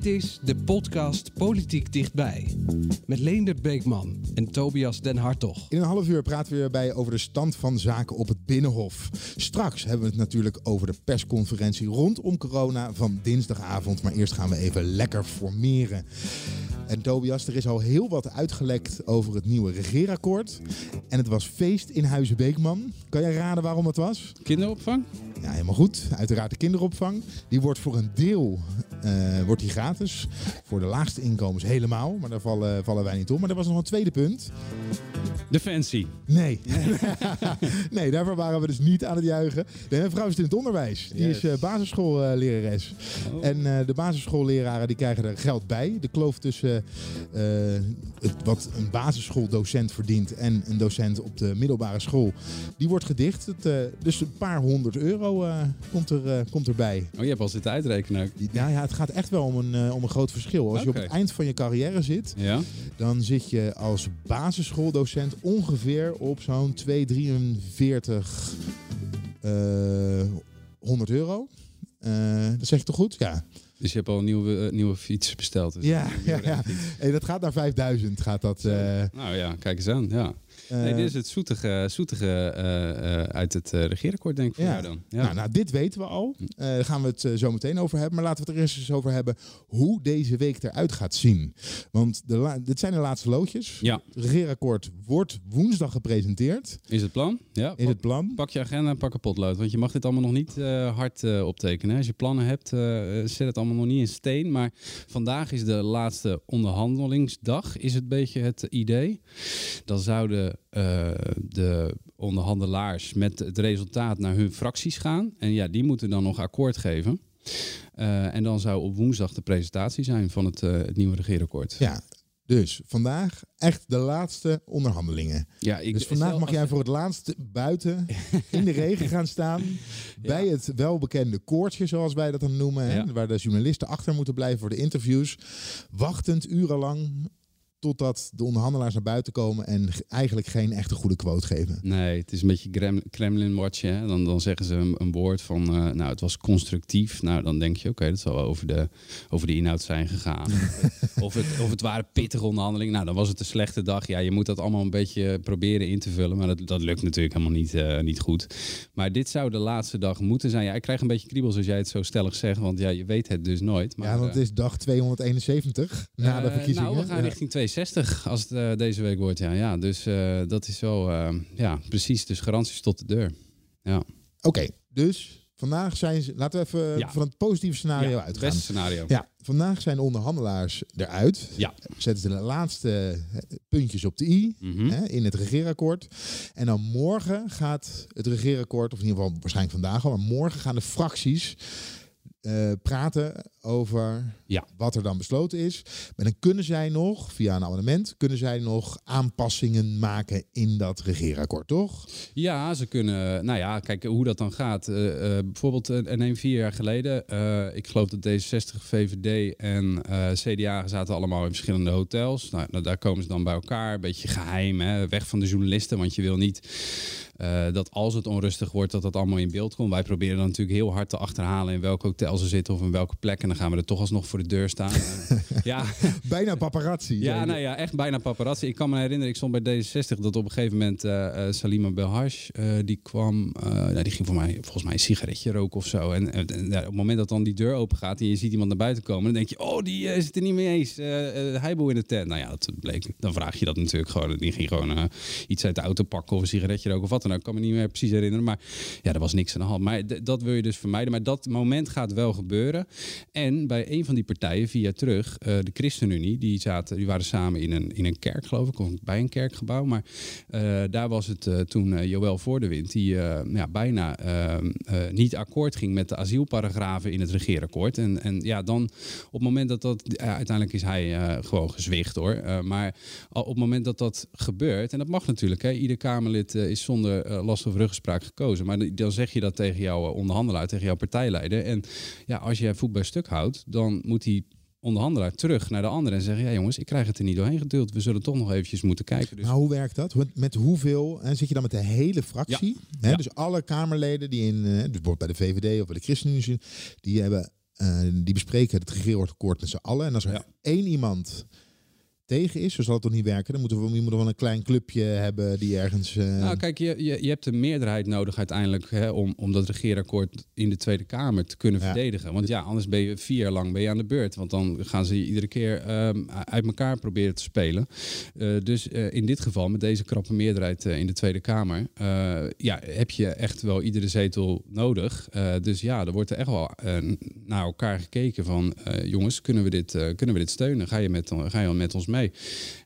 Dit is de podcast Politiek Dichtbij. Met Leendert Beekman en Tobias Den Hartog. In een half uur praten we weer bij over de stand van zaken op het Binnenhof. Straks hebben we het natuurlijk over de persconferentie rondom corona van dinsdagavond. Maar eerst gaan we even lekker formeren. En Tobias, er is al heel wat uitgelekt over het nieuwe regeerakkoord. En het was feest in Huizen Beekman. Kan jij raden waarom het was? Kinderopvang? Ja, helemaal goed. Uiteraard de kinderopvang. Die wordt voor een deel wordt die gratis. Voor de laagste inkomens helemaal. Maar daar vallen, vallen wij niet op. Maar er was nog een tweede punt. Defensie. Nee. nee, daarvoor waren we dus niet aan het juichen. De vrouw is in het onderwijs. Die is uh, basisschoollerares. Oh. En uh, de basisschoolleraren die krijgen er geld bij. De kloof tussen het, wat een basisschooldocent verdient en een docent op de middelbare school, die wordt gedicht. Het, dus een paar honderd euro komt, er, komt erbij. Oh, je hebt al zitten uitrekenen. Ja, ja, het gaat echt wel om een, om een groot verschil. Als okay. je op het eind van je carrière zit, ja. dan zit je als basisschooldocent ongeveer op zo'n 243 uh, 100 euro. Uh, dat zeg ik toch goed? Ja. Dus je hebt al een nieuwe, uh, nieuwe fiets besteld. Dus ja, ja, ja. Hey, dat gaat naar 5000. Gaat dat, uh... Nou ja, kijk eens aan. Ja. Nee, dit is het zoetige, zoetige uh, uit het regeerakkoord, denk ik, voor ja. jou dan. Ja. Nou, nou, dit weten we al. Daar gaan we het zo meteen over hebben. Maar laten we het er eerst eens over hebben hoe deze week eruit gaat zien. Want de dit zijn de laatste loodjes. Ja. Het regeerakkoord wordt woensdag gepresenteerd. Is het plan? Ja. Is het plan? Pak je agenda en pak een potlood. Want je mag dit allemaal nog niet hard optekenen. Als je plannen hebt, zet het allemaal nog niet in steen. Maar vandaag is de laatste onderhandelingsdag, is het beetje het idee. Dan zouden uh, de onderhandelaars met het resultaat naar hun fracties gaan. En ja, die moeten dan nog akkoord geven. Uh, en dan zou op woensdag de presentatie zijn van het, uh, het nieuwe regeerakkoord. Ja, dus vandaag echt de laatste onderhandelingen. Ja, ik, dus vandaag mag jij voor het laatst buiten in de regen gaan staan. Bij het welbekende koortje, zoals wij dat dan noemen. Hè, ja. Waar de journalisten achter moeten blijven voor de interviews. Wachtend urenlang totdat de onderhandelaars naar buiten komen en eigenlijk geen echte goede quote geven. Nee, het is een beetje Kremlin-watch. Dan, dan zeggen ze een, een woord van, uh, nou, het was constructief. Nou, dan denk je, oké, okay, dat zal over de, over de inhoud zijn gegaan. of, het, of het waren pittige onderhandelingen. Nou, dan was het een slechte dag. Ja, je moet dat allemaal een beetje proberen in te vullen. Maar dat, dat lukt natuurlijk helemaal niet, uh, niet goed. Maar dit zou de laatste dag moeten zijn. Ja, ik krijg een beetje kriebels als jij het zo stellig zegt. Want ja, je weet het dus nooit. Maar, ja, want het is dag 271 na de verkiezingen. Nou, we gaan richting 2 60 als het uh, deze week wordt. Ja, ja dus uh, dat is wel, uh, ja, precies. Dus garanties tot de deur. Ja. Oké, okay, dus vandaag zijn ze, laten we even ja. van het positieve scenario ja, uitgaan. Beste scenario. Ja, vandaag zijn onderhandelaars eruit. Ja. Zetten ze de laatste puntjes op de i Mhm. mm -hmm. hè, in het regeerakkoord. En dan morgen gaat het regeerakkoord, of in ieder geval waarschijnlijk vandaag al, maar morgen gaan de fracties uh, praten over ja. wat er dan besloten is. Maar dan kunnen zij nog, via een amendement, kunnen zij nog aanpassingen maken in dat regeerakkoord, toch? Ja, ze kunnen, nou ja, kijk hoe dat dan gaat. Uh, uh, bijvoorbeeld, neem vier jaar geleden, ik geloof dat D66, VVD en CDA zaten allemaal in verschillende hotels. Nou, daar komen ze dan bij elkaar, een beetje geheim, hè? weg van de journalisten, want je wil niet... Uh, dat als het onrustig wordt, dat dat allemaal in beeld komt. Wij proberen dan natuurlijk heel hard te achterhalen in welk hotel ze zitten of in welke plek. En dan gaan we er toch alsnog voor de deur staan. uh, ja. Bijna paparazzi. Ja, nou ja, echt bijna paparazzi. Ik kan me herinneren, ik stond bij D66 dat op een gegeven moment uh, Salima Belhash, die kwam, nou, die ging voor mij, volgens mij een sigaretje roken of zo. En, en op het moment dat dan die deur open gaat en je ziet iemand naar buiten komen, dan denk je, oh, die zit er niet mee eens. hij boe in de tent. Nou ja, dat bleek. Dan vraag je dat natuurlijk gewoon. Die ging gewoon iets uit de auto pakken of een sigaretje roken of wat dan nou, ik kan me niet meer precies herinneren. Maar ja, er was niks aan de hand. Maar dat wil je dus vermijden. Maar dat moment gaat wel gebeuren. En bij een van die partijen, via terug, eh, de ChristenUnie. Die, zaten, die waren samen in een, in een kerk, geloof ik, of bij een kerkgebouw. Maar eh, daar was het uh, toen Joël Voordewind, die ja, bijna ehm, niet akkoord ging met de asielparagrafen in het regeerakkoord. En, en ja, dan op het moment dat dat, uiteindelijk is hij gewoon gezwicht hoor. maar op het moment dat dat gebeurt, en dat mag natuurlijk, hè, ieder Kamerlid is zonder last of ruggespraak gekozen. Maar dan zeg je dat tegen jouw onderhandelaar, tegen jouw partijleider. En ja, als je voet bij stuk houdt, dan moet die onderhandelaar terug naar de andere en zeggen: Ja, jongens, ik krijg het er niet doorheen geduld. We zullen toch nog eventjes moeten kijken. Dus... Maar hoe werkt dat? Met hoeveel? En zit je dan met de hele fractie? Hè? Dus alle Kamerleden die in, dus bijvoorbeeld bij de VVD of bij de ChristenUnie, die hebben. Uh, die bespreken het regeerakkoord met z'n allen. En als er één iemand tegen is, zo zal het toch niet werken. Dan moeten we, we moeten wel een klein clubje hebben die ergens. Uh... Nou, kijk, je, je, je hebt een meerderheid nodig uiteindelijk hè, om, om dat regeerakkoord in de Tweede Kamer te kunnen verdedigen. Want ja, anders ben je vier jaar lang ben je aan de beurt. Want dan gaan ze je iedere keer um, uit elkaar proberen te spelen. Uh, dus uh, in dit geval, met deze krappe meerderheid in de Tweede Kamer, ja, heb je echt wel iedere zetel nodig. dus ja, er wordt er echt wel naar elkaar gekeken van, jongens, kunnen we dit, kunnen we dit steunen? Ga je met, ga je met ons mee?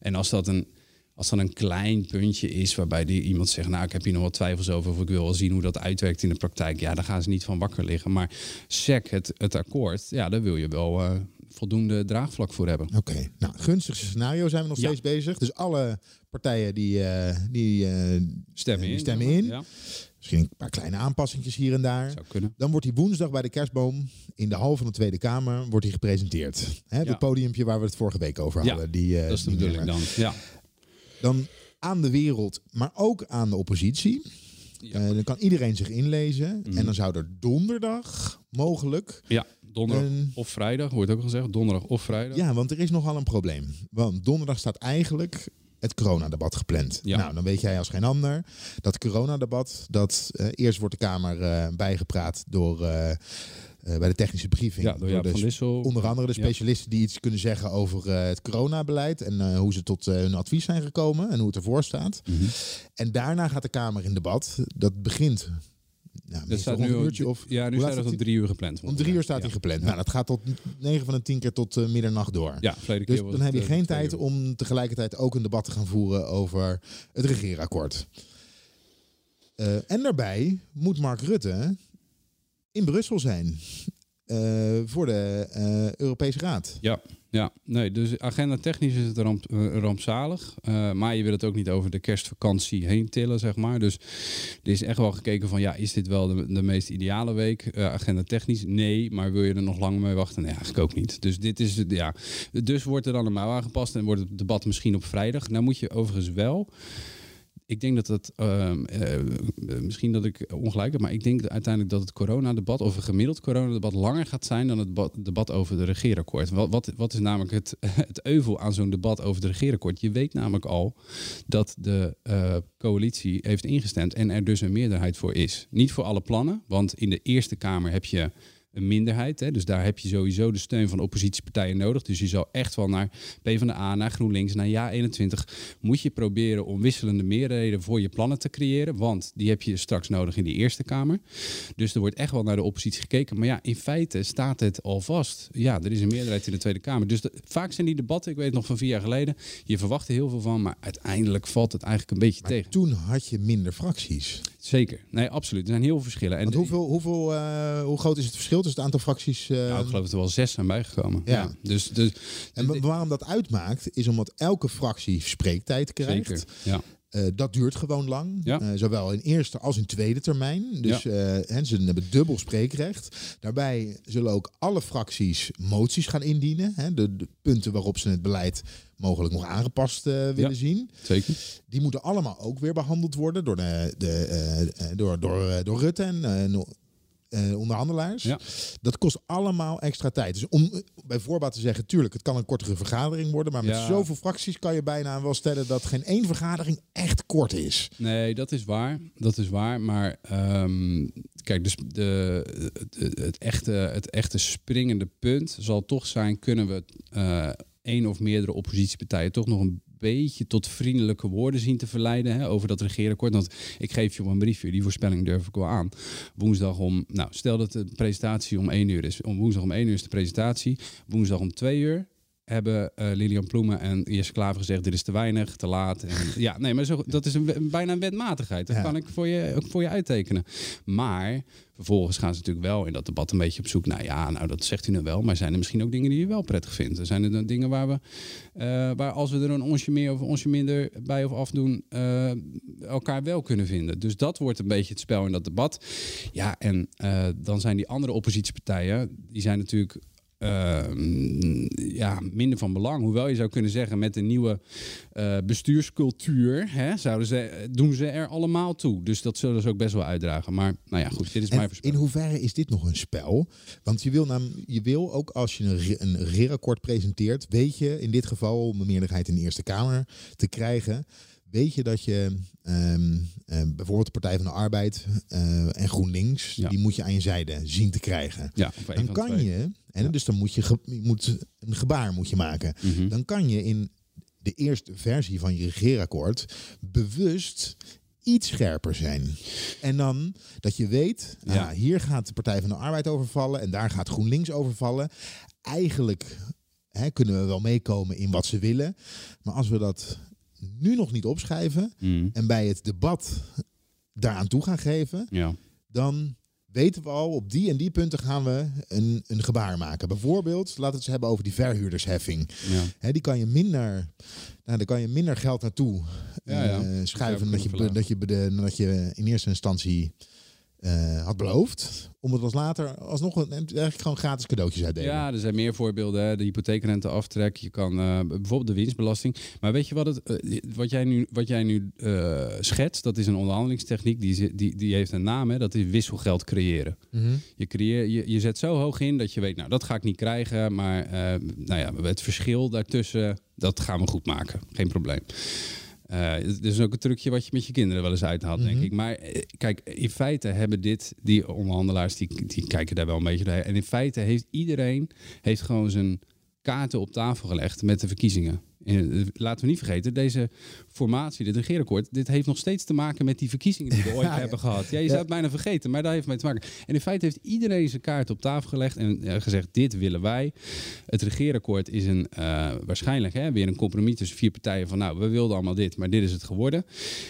En als dat een, als dan een klein puntje is waarbij die iemand zegt, nou ik heb hier nog wat twijfels over of ik wil wel zien hoe dat uitwerkt in de praktijk, ja, daar gaan ze niet van wakker liggen. Maar sec het, het akkoord, ja, daar wil je wel uh, voldoende draagvlak voor hebben. Oké, nou, gunstigste scenario zijn we nog steeds bezig. Dus alle partijen die, uh, die uh, stemmen in. Stemmen in. Ja. Misschien een paar kleine aanpassingjes hier en daar. Zou kunnen. Dan wordt die woensdag bij de kerstboom in de hal van de Tweede Kamer wordt die gepresenteerd. Hè, Het podiumpje waar we het vorige week over hadden. Die, uh, dat is de bedoeling dan. Ja. Dan aan de wereld, maar ook aan de oppositie. Ja. Uh, dan kan iedereen zich inlezen. Mhm. En dan zou er donderdag mogelijk. Ja, donderdag of vrijdag, wordt ook gezegd. Donderdag of vrijdag. Ja, want er is nogal een probleem. Want donderdag staat eigenlijk het coronadebat gepland. Ja. Nou, dan weet jij als geen ander dat coronadebat, dat uh, eerst wordt de Kamer uh, bijgepraat door. Uh, bij de technische briefing. Ja, door, door de, Dissel. Onder andere de specialisten die iets kunnen zeggen over het coronabeleid en hoe ze tot hun advies zijn gekomen en hoe het ervoor staat. Mm -hmm. En daarna gaat de Kamer in debat. Dat begint ja, dat staat nu een uurtje of. Ja, nu staat het om drie uur gepland. Om drie uur staat hij gepland. Nou, dat gaat tot negen van de tien keer tot uh, middernacht door. Ja, dus keer dan heb je geen tijd om tegelijkertijd ook een debat te gaan voeren over het regeerakkoord. Uh, en daarbij moet Mark Rutte in Brussel zijn uh, voor de Europese Raad. Ja. Ja, nee, dus agenda technisch is het ramp, uh, rampzalig. Uh, maar je wil het ook niet over de kerstvakantie heen tillen, zeg maar. Dus er is echt wel gekeken van, ja, is dit wel de, de meest ideale week? Uh, agenda technisch? Nee, maar wil je er nog lang mee wachten? Nee, eigenlijk ook niet. Dus dit is, ja. Dus wordt er dan een aangepast en wordt het debat misschien op vrijdag. Nou moet je overigens wel ik denk dat het, ehm, eh, misschien dat ik ongelijk heb, maar ik denk uiteindelijk dat het coronadebat, of een gemiddeld coronadebat, langer gaat zijn dan het debat over de regeerakkoord. Wat, wat, is namelijk het, het euvel aan zo'n debat over de regeerakkoord? Je weet namelijk al dat de uh, coalitie heeft ingestemd en er dus een meerderheid voor is. Niet voor alle plannen, want in de Eerste Kamer heb je een minderheid. Hè? Dus daar heb je sowieso de steun van oppositiepartijen nodig. Dus je zou echt wel naar PvdA, naar GroenLinks, naar Ja21... moet je proberen om wisselende meerderheden voor je plannen te creëren. Want die heb je straks nodig in die Eerste Kamer. Dus er wordt echt wel naar de oppositie gekeken. Maar ja, in feite staat het al vast. Ja, er is een meerderheid in de Tweede Kamer. Dus vaak zijn die debatten, ik weet het nog van vier jaar geleden... je verwacht er heel veel van, maar uiteindelijk valt het eigenlijk een beetje maar tegen. toen had je minder fracties. Zeker. Nee, absoluut. Er zijn heel veel verschillen. En hoeveel, hoeveel, uh, hoe groot is het verschil tussen het aantal fracties? Uh... Nou, ik geloof dat er wel zes zijn bijgekomen. Ja. Dus, dus, en waarom dat uitmaakt, is omdat elke fractie spreektijd krijgt. Zeker. Ja. Uh, dat duurt gewoon lang. Ja. Uh, zowel in eerste als in tweede termijn. Dus ja. uh, ze hebben dubbel spreekrecht. Daarbij zullen ook alle fracties moties gaan indienen. Hè, de, de, punten waarop ze het beleid mogelijk nog aangepast willen ja, zien. Zeker. Die moeten allemaal ook weer behandeld worden door, de, de, door, door, door Rutte en uh, onderhandelaars. Ja. Dat kost allemaal extra tijd. Dus om bij voorbaat te zeggen, tuurlijk, het kan een kortere vergadering worden, maar met zoveel fracties kan je bijna wel stellen dat geen één vergadering echt kort is. Nee, dat is waar. Dat is waar. Maar um, kijk, dus de, het, het, echte, het echte springende punt zal toch zijn: kunnen we uh, één of meerdere oppositiepartijen toch nog een tot vriendelijke woorden zien te verleiden hè, over dat regeerakkoord. Want ik geef je een briefje, die voorspelling durf ik wel aan. Woensdag om, nou stel dat de presentatie om één uur is. Om woensdag om één uur is de presentatie. Woensdag om twee uur hebben uh, Lilian Ploemen en Jesse Klaver gezegd: dit is te weinig, te laat. En, ja, nee, maar zo, dat is een, bijna een wetmatigheid. Dat kan ik voor je, voor je uittekenen. Maar vervolgens gaan ze natuurlijk wel in dat debat een beetje op zoek. Nou ja, nou dat zegt u nu wel, maar zijn er misschien ook dingen die je wel prettig vindt? Er zijn er dan dingen waar we, uh, waar als we er een onsje meer of een onsje minder bij of afdoen, uh, elkaar wel kunnen vinden. Dus dat wordt een beetje het spel in dat debat. Ja, en dan zijn die andere oppositiepartijen, die zijn natuurlijk Ehm, ja, minder van belang. Hoewel je zou kunnen zeggen, met de nieuwe uh, bestuurscultuur hè, zouden ze, doen ze er allemaal toe. Dus dat zullen ze ook best wel uitdragen. Maar nou ja, goed, dit is mijn In hoeverre is dit nog een spel? Want je wil, nam, je wil ook als je een, een regeerakkoord presenteert, weet je in dit geval om een meerderheid in de Eerste Kamer te krijgen weet je dat je ehm, ehm, bijvoorbeeld de Partij van de Arbeid uh, en GroenLinks, die moet je aan je zijde zien te krijgen. Ja, dan kan je, en dus dan moet je, ge, moet een gebaar moet je maken. Mhm. Dan kan je in de eerste versie van je regeerakkoord bewust iets scherper zijn. En dan dat je weet, nou, ja. hier gaat de Partij van de Arbeid overvallen en daar gaat GroenLinks overvallen. Eigenlijk hè, kunnen we wel meekomen in wat ze willen. Maar als we dat nu nog niet opschrijven mm. en bij het debat daaraan toe gaan geven, ja. dan weten we al, op die en die punten gaan we een, een gebaar maken. Bijvoorbeeld, laten we het hebben over die verhuurdersheffing. Ja. die kan je minder, nou, daar kan je minder geld naartoe ja, ja. Uh, schuiven dat je, dat, je, dat je in eerste instantie uh, had beloofd. Om het als later alsnog een, eigenlijk gewoon gratis cadeautjes uitdelen. Ja, er zijn meer voorbeelden. De hypotheekrenteaftrek. Je kan uh, bijvoorbeeld de winstbelasting. Maar weet je wat, het, uh, wat jij nu, wat jij nu schetst? Dat is een onderhandelingstechniek. Die, die, die heeft een naam. Hè? Dat is wisselgeld creëren. Mm -hmm. je, creëer, je, je zet zo hoog in dat je weet, nou dat ga ik niet krijgen. Maar nou ja, het verschil daartussen, dat gaan we goed maken. Geen probleem. Uh, is ook een trucje wat je met je kinderen wel eens uithaalt, mm denk mhm. ik. Maar eh, kijk, in feite hebben dit, die onderhandelaars, die, die kijken daar wel een beetje doorheen. En in feite heeft iedereen heeft gewoon zijn kaarten op tafel gelegd met de verkiezingen. En laten we niet vergeten, deze formatie, dit regeerakkoord, dit heeft nog steeds te maken met die verkiezingen die we ooit hebben gehad. Ja, je zou het bijna vergeten, maar daar heeft mee te maken. En in feite heeft iedereen zijn kaart op tafel gelegd en gezegd, dit willen wij. Het regeerakkoord is een, uh, waarschijnlijk hè, weer een compromis tussen vier partijen van, nou, we wilden allemaal dit, maar dit is het geworden.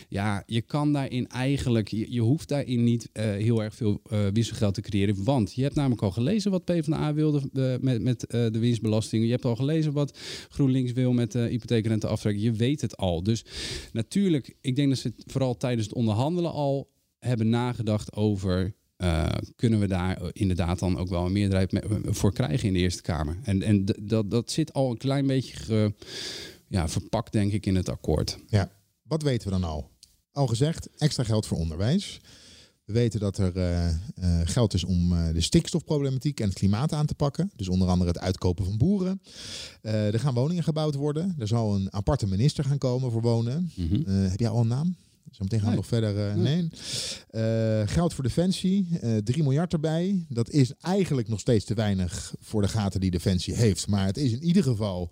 Ja, je kan daarin eigenlijk, je, je hoeft daarin niet uh, heel erg veel uh, wisselgeld te creëren, want je hebt namelijk al gelezen wat PvdA wilde met, met de winstbelasting. Je hebt al gelezen wat GroenLinks wil met de hypotheekrente Je weet het al. Dus natuurlijk, ik denk dat ze het vooral tijdens het onderhandelen al hebben nagedacht over. Uh, kunnen we daar inderdaad dan ook wel een meerderheid voor krijgen in de Eerste Kamer? En, en dat, dat zit al een klein beetje ja, verpakt, denk ik, in het akkoord. Ja, wat weten we dan al? Al gezegd, extra geld voor onderwijs. We weten dat er uh, uh, geld is om uh, de stikstofproblematiek en het klimaat aan te pakken. Dus onder andere het uitkopen van boeren. er gaan woningen gebouwd worden. Er zal een aparte minister gaan komen voor wonen. Mm -hmm. heb jij al een naam? Zometeen gaan we nog verder. nee. geld voor defensie, 3 miljard erbij. Dat is eigenlijk nog steeds te weinig voor de gaten die defensie heeft. Maar het is in ieder geval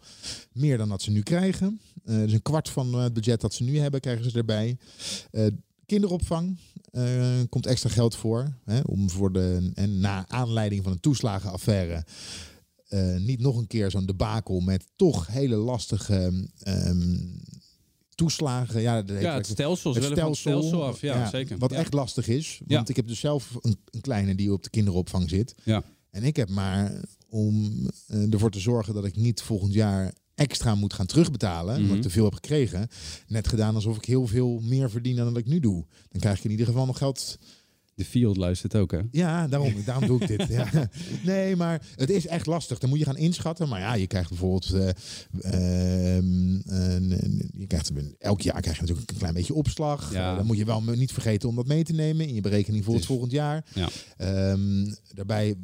meer dan dat ze nu krijgen. dus een kwart van het budget dat ze nu hebben, krijgen ze erbij. kinderopvang, uh, komt extra geld voor. Hè, om voor de, en na aanleiding van een toeslagenaffaire uh, niet nog een keer zo'n debakel met toch hele lastige um, toeslagen. Ja, ja het stelsel. Het stelsel, stelsel af, ja, ja, zeker. Wat echt lastig is. Want ik heb dus zelf een, een, kleine die op de kinderopvang zit. Ja. En ik heb maar om uh, ervoor te zorgen dat ik niet volgend jaar extra moet gaan terugbetalen, omdat ik mhm. te veel heb gekregen, net gedaan alsof ik heel veel meer verdien dan dat ik nu doe. Dan krijg ik in ieder geval nog geld. De field luistert ook, hè? Ja, daarom, daarom doe ik dit. Ja. Nee, maar het is echt lastig. Dan moet je gaan inschatten. Maar ja, je krijgt bijvoorbeeld... Uh, je krijgt, elk jaar krijg je natuurlijk een klein beetje opslag. Ja. dan moet je wel niet vergeten om dat mee te nemen in je berekening voor het, volgend jaar. Ja. Um, daarbij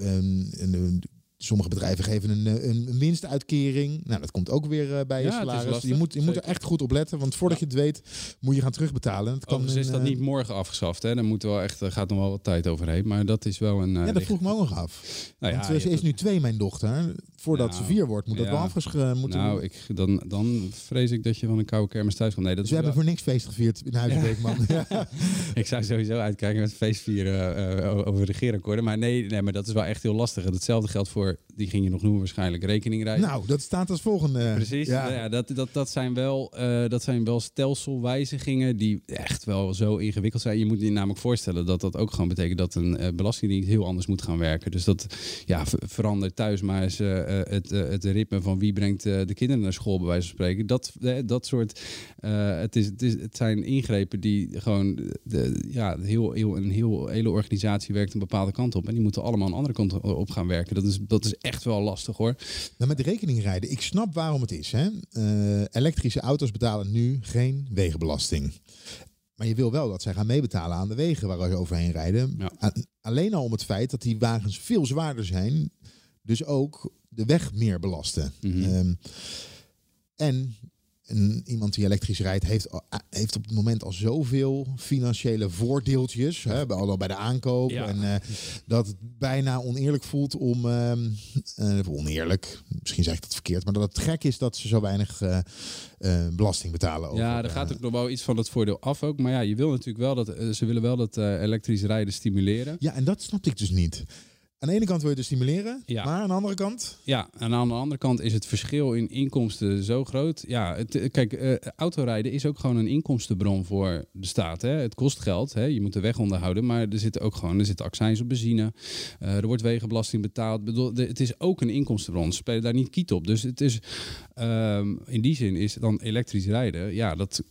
Sommige bedrijven geven een, eh, een, winstuitkering. Nou, dat komt ook weer uh, bij je salaris. je moet, je moet er echt goed op letten, want voordat je het weet, moet je gaan terugbetalen. Het kan is dat uh, niet morgen afgeschaft. Hè? Dan moet wel echt, er gaat nog wel wat tijd overheen. Maar dat is wel een. ja, dat vroeg me ook nog af. Nou, want ja, ze is nu twee, mijn dochter. Voordat ze vier wordt, moet dat wel afgeschaft moeten Nou, ik, dan, dan vrees ik dat je van een koude kermis thuis komt. Nee, dat dus we hebben voor niks feest gevierd in Huizenbeekman. ik zou sowieso uitkijken met feestvieren uh, over regeerakkoorden. Maar nee, nee, maar dat is wel echt heel lastig. En hetzelfde geldt voor court die ging je nog noemen waarschijnlijk, rekeningrijden. Nou, dat staat als volgende. Precies, Ja. ja. dat, dat, dat, zijn wel, eh, dat zijn wel stelselwijzigingen die echt wel zo ingewikkeld zijn. Je moet je namelijk voorstellen dat dat ook gewoon betekent dat een eh, belastingdienst heel anders moet gaan werken. Dus dat ja, ver- verandert thuis maar eens eh, het, het ritme van wie brengt de kinderen naar school, bij wijze van spreken. Dat, dat soort, het, is, het, is, het zijn ingrepen die gewoon, de, ja, heel, heel, een heel, hele organisatie werkt een bepaalde kant op. En die moeten allemaal een andere kant op gaan werken. Dat is, dat is echt wel lastig hoor. Nou, met de rekening rijden, ik snap waarom het is. Hè? Eh, elektrische auto's betalen nu geen wegenbelasting. Maar je wil wel dat zij gaan meebetalen aan de wegen waar ze overheen rijden. Ja. Alleen al om het feit dat die wagens veel zwaarder zijn, dus ook de weg meer belasten. Mhm. Ehm, en iemand die elektrisch rijdt, heeft, heeft op het moment al zoveel financiële voordeeltjes. Hè, bij, al bij de aankoop. Ja. En eh, dat het bijna oneerlijk voelt om. ehm, eh, oneerlijk, misschien zeg ik dat verkeerd. Maar dat het gek is dat ze zo weinig eh, belasting betalen. Over, Ja, er gaat ook nog wel iets van het voordeel af ook. Maar ja, je wil natuurlijk wel dat ze willen wel dat elektrisch rijden stimuleren. Ja, en dat snapte ik dus niet. Aan de ene kant wil je het stimuleren, Ja. maar aan de andere kant. Ja, en aan de andere kant is het verschil in inkomsten zo groot. Ja, het, eh, kijk, eh, autorijden is ook gewoon een inkomstenbron voor de staat. Hè. Het kost geld, hè. je moet de weg onderhouden, maar er zit ook gewoon er zit accijns op benzine. Eh, er wordt wegenbelasting betaald. Bedoel, de- het is ook een inkomstenbron. Ze spelen daar niet kiet op. Dus het is, ehm, in die zin is dan elektrisch rijden, ja, dat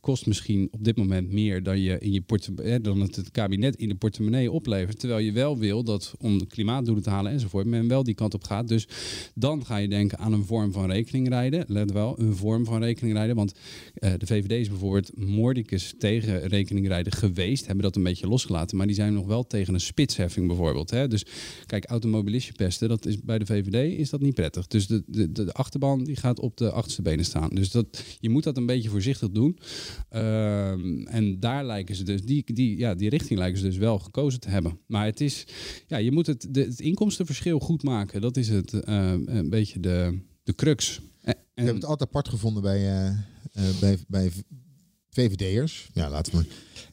kost misschien op dit moment meer dan, je in je portemonnee, dan het, het kabinet in de portemonnee oplevert. Terwijl je wel wil dat om de klimaatdoelen te halen enzovoort, men wel die kant op gaat. Dus dan ga je denken aan een vorm van rekeningrijden. Let wel, een vorm van rekeningrijden. Want eh, de VVD is bijvoorbeeld moordicus tegen rekeningrijden geweest. Hebben dat een beetje losgelaten. Maar die zijn nog wel tegen een spitsheffing bijvoorbeeld. Hè? Dus kijk, automobilistje pesten, dat is bij de VVD is dat niet prettig. Dus de, de, de achterban die gaat op de achterste benen staan. Dus dat, je moet dat een beetje voorzichtig doen. Ehm, en daar lijken ze dus, die, die, ja, die richting lijken ze dus wel gekozen te hebben. Maar het is, ja, je moet het, de, het inkomstenverschil goed maken. Dat is het, eh, een beetje de, de crux. En, Ik heb het altijd apart gevonden bij, eh, eh, bij, bij VVD'ers. Ja, laten we.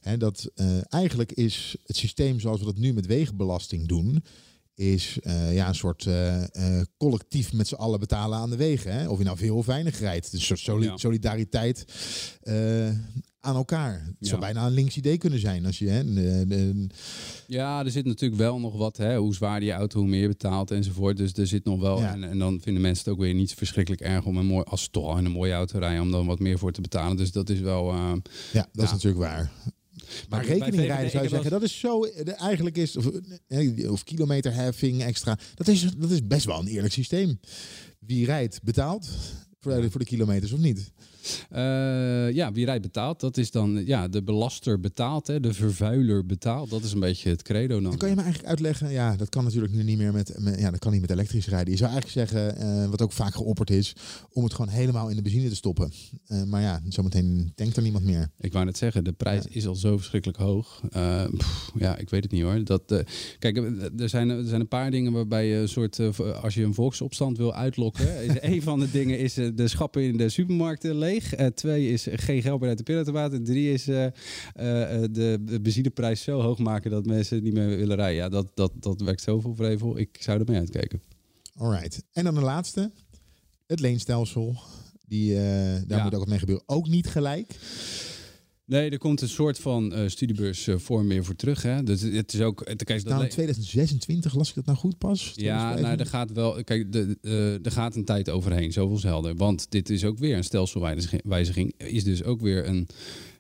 Hè, dat eigenlijk is het systeem zoals we dat nu met wegenbelasting doen. Is ja, een soort collectief met z'n allen betalen aan de wegen. Hè? Of je nou veel of weinig rijdt. Dus een soort soli- Ja. solidariteit aan elkaar. Het Ja. zou bijna een links idee kunnen zijn. Als je, hè, de- Ja, er zit natuurlijk wel nog wat. Hè? Hoe zwaarder je auto, hoe meer betaalt enzovoort. Dus er zit nog wel. Ja. En, en dan vinden mensen het ook weer niet zo verschrikkelijk erg om een mooi, als toch een mooie auto rijden, om dan wat meer voor te betalen. Dus dat is wel. eh, ja, dat is natuurlijk waar. Maar bij rekeningrijden zou je zeggen, dat is zo, de- eigenlijk is, of, eh, of kilometerheffing extra, dat is, dat is best wel een eerlijk systeem. Wie rijdt, betaalt voor de, voor de kilometers of niet. Eh, ja, wie rijdt betaalt, dat is dan ja, de belaster betaalt, hè, de vervuiler betaalt. Dat is een beetje het credo dan. Dan kan je me eigenlijk uitleggen, ja, dat kan natuurlijk nu niet meer met, met- ja, dat kan niet met elektrisch rijden. Je zou eigenlijk zeggen, eh, wat ook vaak geopperd is, om het gewoon helemaal in de benzine te stoppen. Eh, maar ja, zometeen denkt er niemand meer. Ik wou net zeggen, de prijs Ja. is al zo verschrikkelijk hoog. Pff, ja, ik weet het niet hoor. Dat, kijk, er zijn, er zijn een paar dingen waarbij je een soort, als je een volksopstand wil uitlokken. een van de dingen is de schappen in de supermarkten leeg. Eh, twee is geen geld meer uit de pinautomaat. Drie is eh, eh, de benzineprijs zo hoog maken dat mensen niet meer willen rijden. Ja, dat, dat, dat werkt zoveel vrevel. Ik zou ermee uitkijken. Alright. En dan de laatste, het leenstelsel. Die, daar Ja. moet ook wat mee gebeuren. Ook niet gelijk. Nee, er komt een soort van eh studiebeursvorm meer voor terug. Hè? Dus het is ook. Kijk, dat Nou, le- in 2026 las ik dat nou goed pas? Ja, 2025? nou, er gaat wel. Kijk, de, eh, er gaat een tijd overheen, zoveel is helder. Want dit is ook weer een stelselwijziging. Is dus ook weer een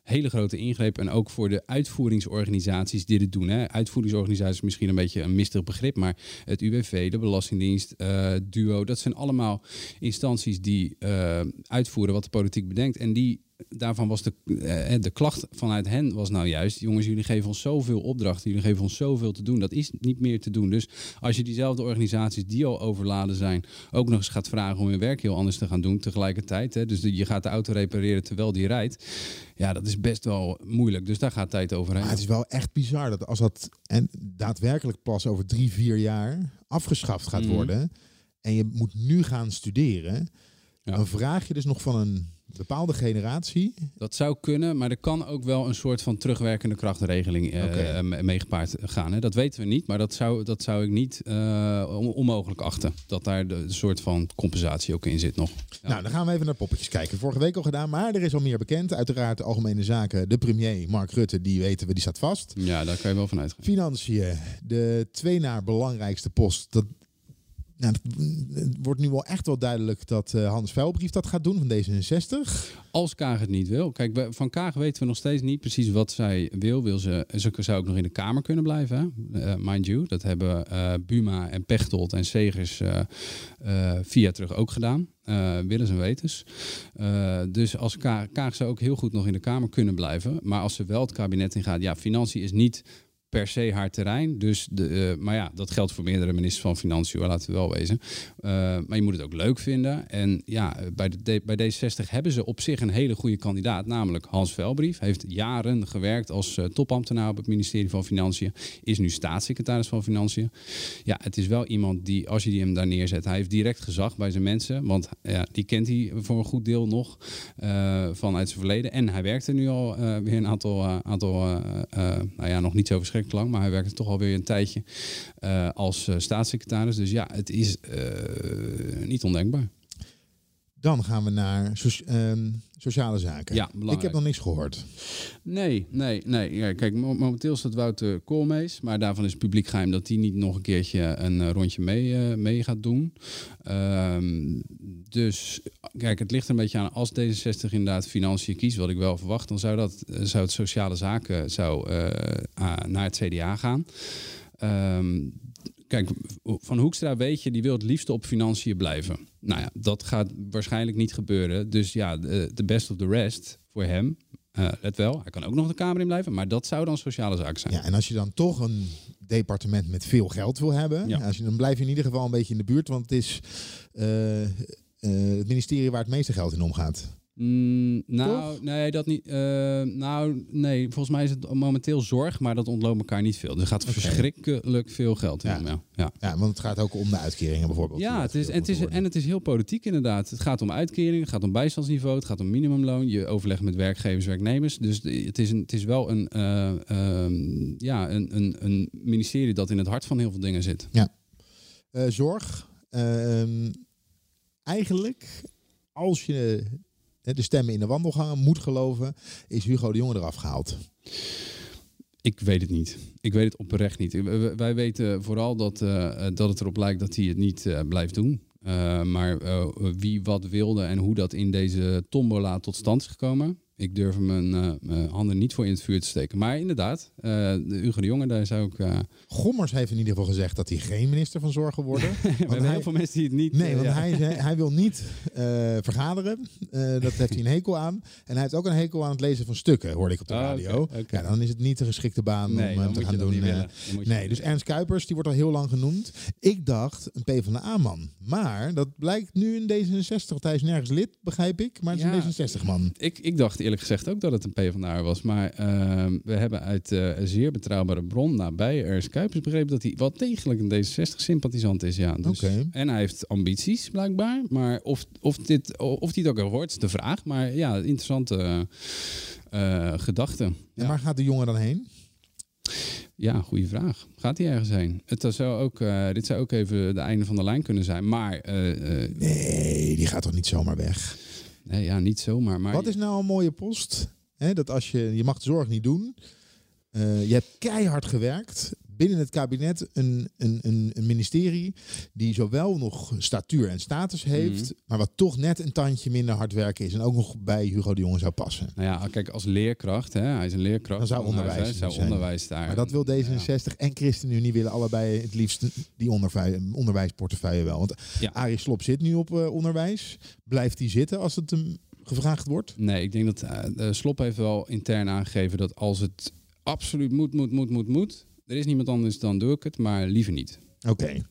hele grote ingreep. En ook voor de uitvoeringsorganisaties die dit doen. Hè. Uitvoeringsorganisaties is misschien een beetje een mistig begrip. Maar het UWV, de Belastingdienst, eh, DUO, dat zijn allemaal instanties die eh, uitvoeren wat de politiek bedenkt. En die. Daarvan was de, eh, de klacht vanuit hen was nou juist, jongens, jullie geven ons zoveel opdrachten, jullie geven ons zoveel te doen. Dat is niet meer te doen. Dus als je diezelfde organisaties die al overladen zijn, ook nog eens gaat vragen om hun werk heel anders te gaan doen tegelijkertijd. Hè, dus je gaat de auto repareren terwijl die rijdt. Ja, dat is best wel moeilijk. Dus daar gaat tijd overheen. Maar het is wel echt bizar dat als dat en daadwerkelijk pas over drie, vier jaar afgeschaft gaat Mhm. worden. En je moet nu gaan studeren. Ja. Dan vraag je dus nog van een bepaalde generatie. Dat zou kunnen, maar er kan ook wel een soort van terugwerkende krachtregeling uh, meegepaard gaan. Hè. Dat weten we niet, maar dat zou, dat zou ik niet eh, on- onmogelijk achten. Dat daar de, de soort van compensatie ook in zit nog. Ja. Nou, dan gaan we even naar poppetjes kijken. Vorige week al gedaan, maar er is al meer bekend. Uiteraard de algemene zaken. De premier, Mark Rutte, die weten we, die staat vast. Ja, daar kan je wel van uitgaan. Financiën, de twee na belangrijkste post. Dat, nou, het wordt nu wel echt wel duidelijk dat eh, Hans Velbrief dat gaat doen van D66. Als Kaag het niet wil. Kijk, van Kaag weten we nog steeds niet precies wat zij wil. wil ze, ze zou ook nog in de Kamer kunnen blijven? Eh, mind you. Dat hebben eh, Buma en Pechtold en Segers jaar terug ook gedaan. Willens en wetens. Dus als Kaag zou ook heel goed nog in de Kamer kunnen blijven. Maar als ze wel het kabinet ingaat... Ja, financiën is niet per se haar terrein. Dus de, eh, maar ja, dat geldt voor meerdere ministers van Financiën, laten we wel wezen. Eh, maar je moet het ook leuk vinden. En ja, bij, de, bij D60 hebben ze op zich een hele goede kandidaat, namelijk Hans Velbrief. Heeft jaren gewerkt als eh, topambtenaar op het ministerie van Financiën. Is nu staatssecretaris van Financiën. Ja, het is wel iemand die, als je die hem daar neerzet, hij heeft direct gezag bij zijn mensen. Want ja, die kent hij voor een goed deel nog eh, vanuit zijn verleden. En hij werkte nu al eh, weer een aantal, eh, aantal eh, eh, nou ja, nog niet zo verschrikkelijk lang, maar hij werkte toch alweer een tijdje eh, als eh, staatssecretaris. Dus ja, het is eh, niet ondenkbaar. Dan gaan we naar ehm, sociale zaken. Ja, Ik belangrijk. heb nog niks gehoord. Nee, nee, nee. Ja, kijk, mo- momenteel staat Wouter Koolmees. Maar daarvan is het publiek geheim dat hij niet nog een keertje een eh, rondje mee, eh, mee gaat doen. Ehm, dus kijk, het ligt er een beetje aan. Als D66 inderdaad financiën kiest, wat ik wel verwacht, dan zou, dat, eh, zou het sociale zaken zou, naar het CDA gaan. Ehm, kijk, van Hoekstra weet je, die wil het liefst op financiën blijven. Nou ja, dat gaat waarschijnlijk niet gebeuren. Dus ja, de best of the rest voor hem. Eh, let wel, hij kan ook nog de Kamer in blijven, maar dat zou dan sociale zaken zijn. Ja, en als je dan toch een departement met veel geld wil hebben, Ja. als je, dan blijf je in ieder geval een beetje in de buurt, want het is eh, eh, het ministerie waar het meeste geld in omgaat. Mm, nou, Toch? nee, dat niet. eh, nou, nee, volgens mij is het momenteel zorg, maar dat ontloopt elkaar niet veel. Er gaat verschrikkelijk veel geld in. Ja. Ja. Ja. Ja, want het gaat ook om de uitkeringen bijvoorbeeld. Ja, het is, en, het is, en het is heel politiek inderdaad. Het gaat om uitkeringen, het gaat om bijstandsniveau, het gaat om minimumloon. Je overlegt met werkgevers, werknemers. Dus het is, een, het is wel een, eh, ehm, ja, een, een, een ministerie dat in het hart van heel veel dingen zit. Eh, zorg. ehm, eigenlijk, als je de stemmen in de wandelgangen moet geloven, is Hugo de Jonge eraf gehaald. Ik weet het niet. Ik weet het oprecht niet. Wij weten vooral dat, eh, dat het erop lijkt dat hij het niet eh, blijft doen. Eh, maar eh, wie wat wilde en hoe dat in deze tombola tot stand is gekomen, ik durf mijn eh, mijn handen niet voor in het vuur te steken. Maar inderdaad, eh, de Hugo de Jonge, daar zou ik... eh Gommers heeft in ieder geval gezegd dat hij geen minister van Zorg wil worden. we hebben hij- heel veel mensen die het niet... Nee, want ja. hij, hij wil niet vergaderen. Dat heeft hij een hekel aan. En hij heeft ook een hekel aan het lezen van stukken, hoorde ik op de Oh, radio. Ja, dan is het niet de geschikte baan Nee, om hem te gaan doen. Nee, dus Ernst Kuipers, die wordt al heel lang genoemd. Ik dacht een PvdA-man. Maar dat blijkt nu in D66. Want hij is nergens lid, begrijp ik. Maar het Ja. is een D66-man. Ik, ik dacht eerlijk gezegd ook dat het een PvdA was. Maar ehm, we hebben uit eh, een zeer betrouwbare bron nabij Ernst Kuipers begrepen dat hij wel degelijk een D66-sympathisant is. Ja. Dus. En hij heeft ambities blijkbaar. Maar of, of, dit, of hij het ook hoort, is de vraag. Maar ja, interessante eh, eh, gedachte. En Ja. waar gaat de jongen dan heen? Ja, goede vraag. Gaat hij ergens heen? Het zou ook, eh, dit zou ook even de einde van de lijn kunnen zijn. Maar Nee, die gaat toch niet zomaar weg? Nee, ja, niet zomaar. Maar Wat is nou een mooie post? Dat als je, je mag de zorg niet doen. Eh, je hebt keihard gewerkt. Binnen het kabinet een, een, een, een ministerie die zowel nog statuur en status heeft, Mhm. maar wat toch net een tandje minder hard werken is en ook nog bij Hugo de Jonge zou passen. Nou ja, kijk, als leerkracht, hè, hij is een leerkracht. Dan zou onderwijs zou zijn. onderwijs daar. Maar dat wil D66 en ChristenUnie willen allebei het liefst die onderwijsportefeuille wel. Want Ja. Arie Slob zit nu op eh, onderwijs. Blijft hij zitten als het hem gevraagd wordt? Nee, ik denk dat eh, de Slop heeft wel intern aangegeven dat als het absoluut moet, moet, moet, moet, moet. Er is niemand anders, dan doe ik het, maar liever niet. Oké.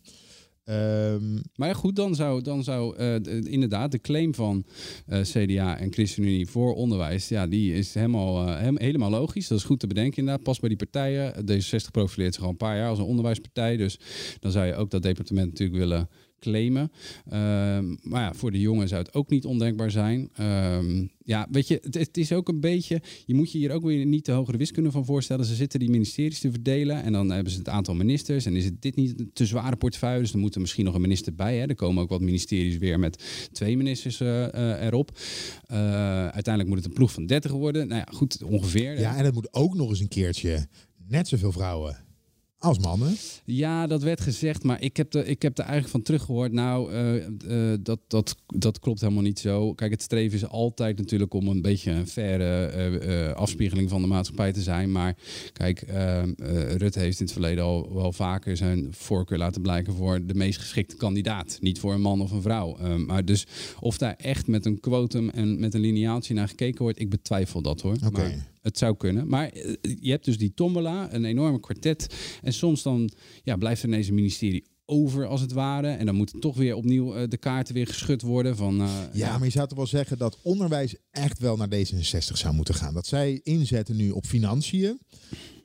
Ehm, Maar ja, goed, dan zou, dan zou eh, de- inderdaad de claim van eh, CDA en ChristenUnie voor onderwijs, ja, die is helemaal, eh, hem- helemaal logisch. Dat is goed te bedenken inderdaad. Pas bij die partijen. D66 profileert zich al een paar jaar als een onderwijspartij. Dus dan zou je ook dat departement natuurlijk willen claimen. Ehm, maar ja, voor de jongen zou het ook niet ondenkbaar zijn. Ehm, ja, weet je, het, is ook een beetje. Je moet je hier ook weer niet de hogere wiskunde van voorstellen. Ze zitten die ministeries te verdelen en dan hebben ze het aantal ministers. En is het dit niet te zware portefeuille? Dus dan moet er misschien nog een minister bij. Hè? Er komen ook wat ministeries weer met twee ministers uh, uh, erop. Uh, uiteindelijk moet het een ploeg van 30 worden. Nou ja, goed, ongeveer. Ja, en het moet ook nog eens een keertje net zoveel vrouwen als mannen. Ja, dat werd gezegd, maar ik heb, er, ik heb er eigenlijk van teruggehoord. Nou, uh, uh, dat, dat, dat klopt helemaal niet zo. Kijk, het streven is altijd natuurlijk om een beetje een faire uh, afspiegeling van de maatschappij te zijn. Maar kijk, Rutte heeft in het verleden al wel vaker zijn voorkeur laten blijken voor de meest geschikte kandidaat. Niet voor een man of een vrouw. maar dus of daar echt met een quotum en met een lineaaltje naar gekeken wordt, ik betwijfel dat hoor. Oké. Het zou kunnen. Maar je hebt dus die tombola, een enorme kwartet. En soms dan ja, blijft er ineens een ministerie over als het ware. En dan moeten toch weer opnieuw uh, de kaarten weer geschud worden. Van, uh, ja, ja, maar je zou toch wel zeggen dat onderwijs echt wel naar D66 zou moeten gaan. Dat zij inzetten nu op financiën.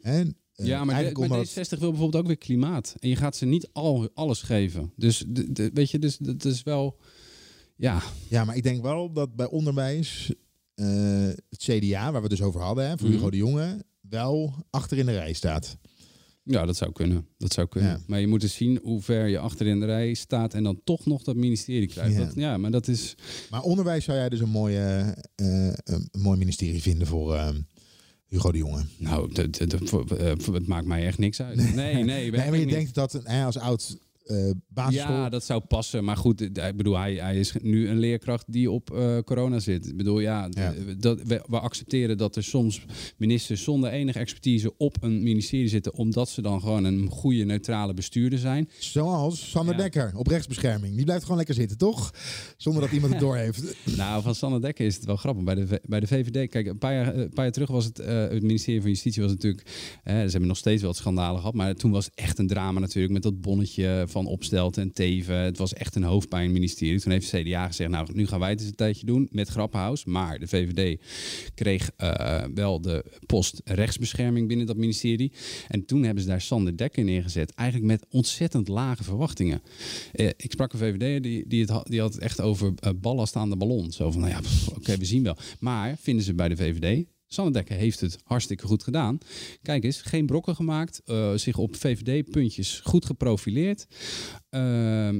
En, uh, ja, maar, de, maar D60 wil bijvoorbeeld ook weer klimaat. En je gaat ze niet al, alles geven. Dus de, de, weet je, dus dat is wel... Ja. ja, maar ik denk wel dat bij onderwijs uh, het CDA, waar we dus over hadden, hè, voor Hugo mm. de Jonge, wel achter in de rij staat. Ja, dat zou kunnen. Dat zou kunnen. Ja. Maar je moet eens zien hoe ver je achter in de rij staat en dan toch nog dat ministerie krijgt. Ja, dat, ja maar dat is. Maar onderwijs zou jij dus een, mooie, uh, een mooi ministerie vinden voor. Uh, Hugo de Jonge. Nou, het maakt mij echt niks uit. Nee, nee. nee, nee maar je denkt dat hij als oud uh, basisschool. Ja, dat zou passen. Maar goed, ik bedoel, hij, hij is nu een leerkracht die op uh, corona zit. Ik bedoel, ja, ja. Dat, we, we, accepteren dat er soms ministers zonder enige expertise op een ministerie zitten, omdat ze dan gewoon een goede neutrale bestuurder zijn. Zoals Sander ja. Dekker op rechtsbescherming. Die blijft gewoon lekker zitten, toch? Zonder dat iemand het door heeft. nou, van Sander Dekker is het wel grappig. Bij de, bij de VVD, kijk, een paar jaar, een paar jaar terug was het, uh, het ministerie van Justitie was natuurlijk, ze hebben nog steeds wel het schandalen gehad, maar toen was echt een drama natuurlijk met dat bonnetje van Opstelt en Teven. Het was echt een hoofdpijnministerie. Toen heeft CDA gezegd, nou, nu gaan wij het eens een tijdje doen met Grappenhaus. Maar de VVD kreeg uh, wel de post rechtsbescherming binnen dat ministerie. En toen hebben ze daar Sander Dekker neergezet. Eigenlijk met ontzettend lage verwachtingen. Uh, ik sprak een VVD die, die, het had, die had het echt over uh, ballast aan de ballon. Zo van, nou ja, oké, we zien wel. Maar vinden ze bij de VVD Sanne Dekker heeft het hartstikke goed gedaan. Kijk eens, geen brokken gemaakt, uh, zich op VVD-puntjes goed geprofileerd. Uh,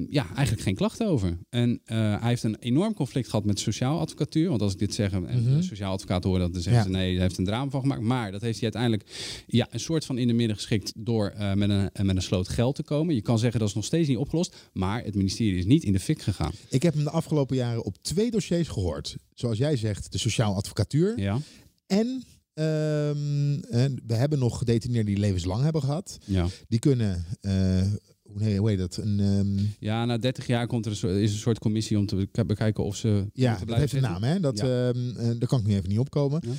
ja, eigenlijk geen klachten over. En uh, hij heeft een enorm conflict gehad met sociaal advocatuur. Want als ik dit zeg en mm -hmm. sociaal advocaat hoor, dan zeggen ja. ze nee, hij heeft een drama van gemaakt. Maar dat heeft hij uiteindelijk ja, een soort van in de midden geschikt door uh, met, een, met een sloot geld te komen. Je kan zeggen dat is nog steeds niet opgelost, maar het ministerie is niet in de fik gegaan. Ik heb hem de afgelopen jaren op twee dossiers gehoord. Zoals jij zegt, de sociaal advocatuur. Ja. En um, we hebben nog gedetineerden die levenslang hebben gehad. Ja. Die kunnen, uh, hoe, hoe heet dat? Een, um... Ja, na 30 jaar komt er een soort, is een soort commissie om te bekijken of ze. Ja, dat heeft een naam, hè? Dat, ja. um, daar kan ik nu even niet opkomen. Ja.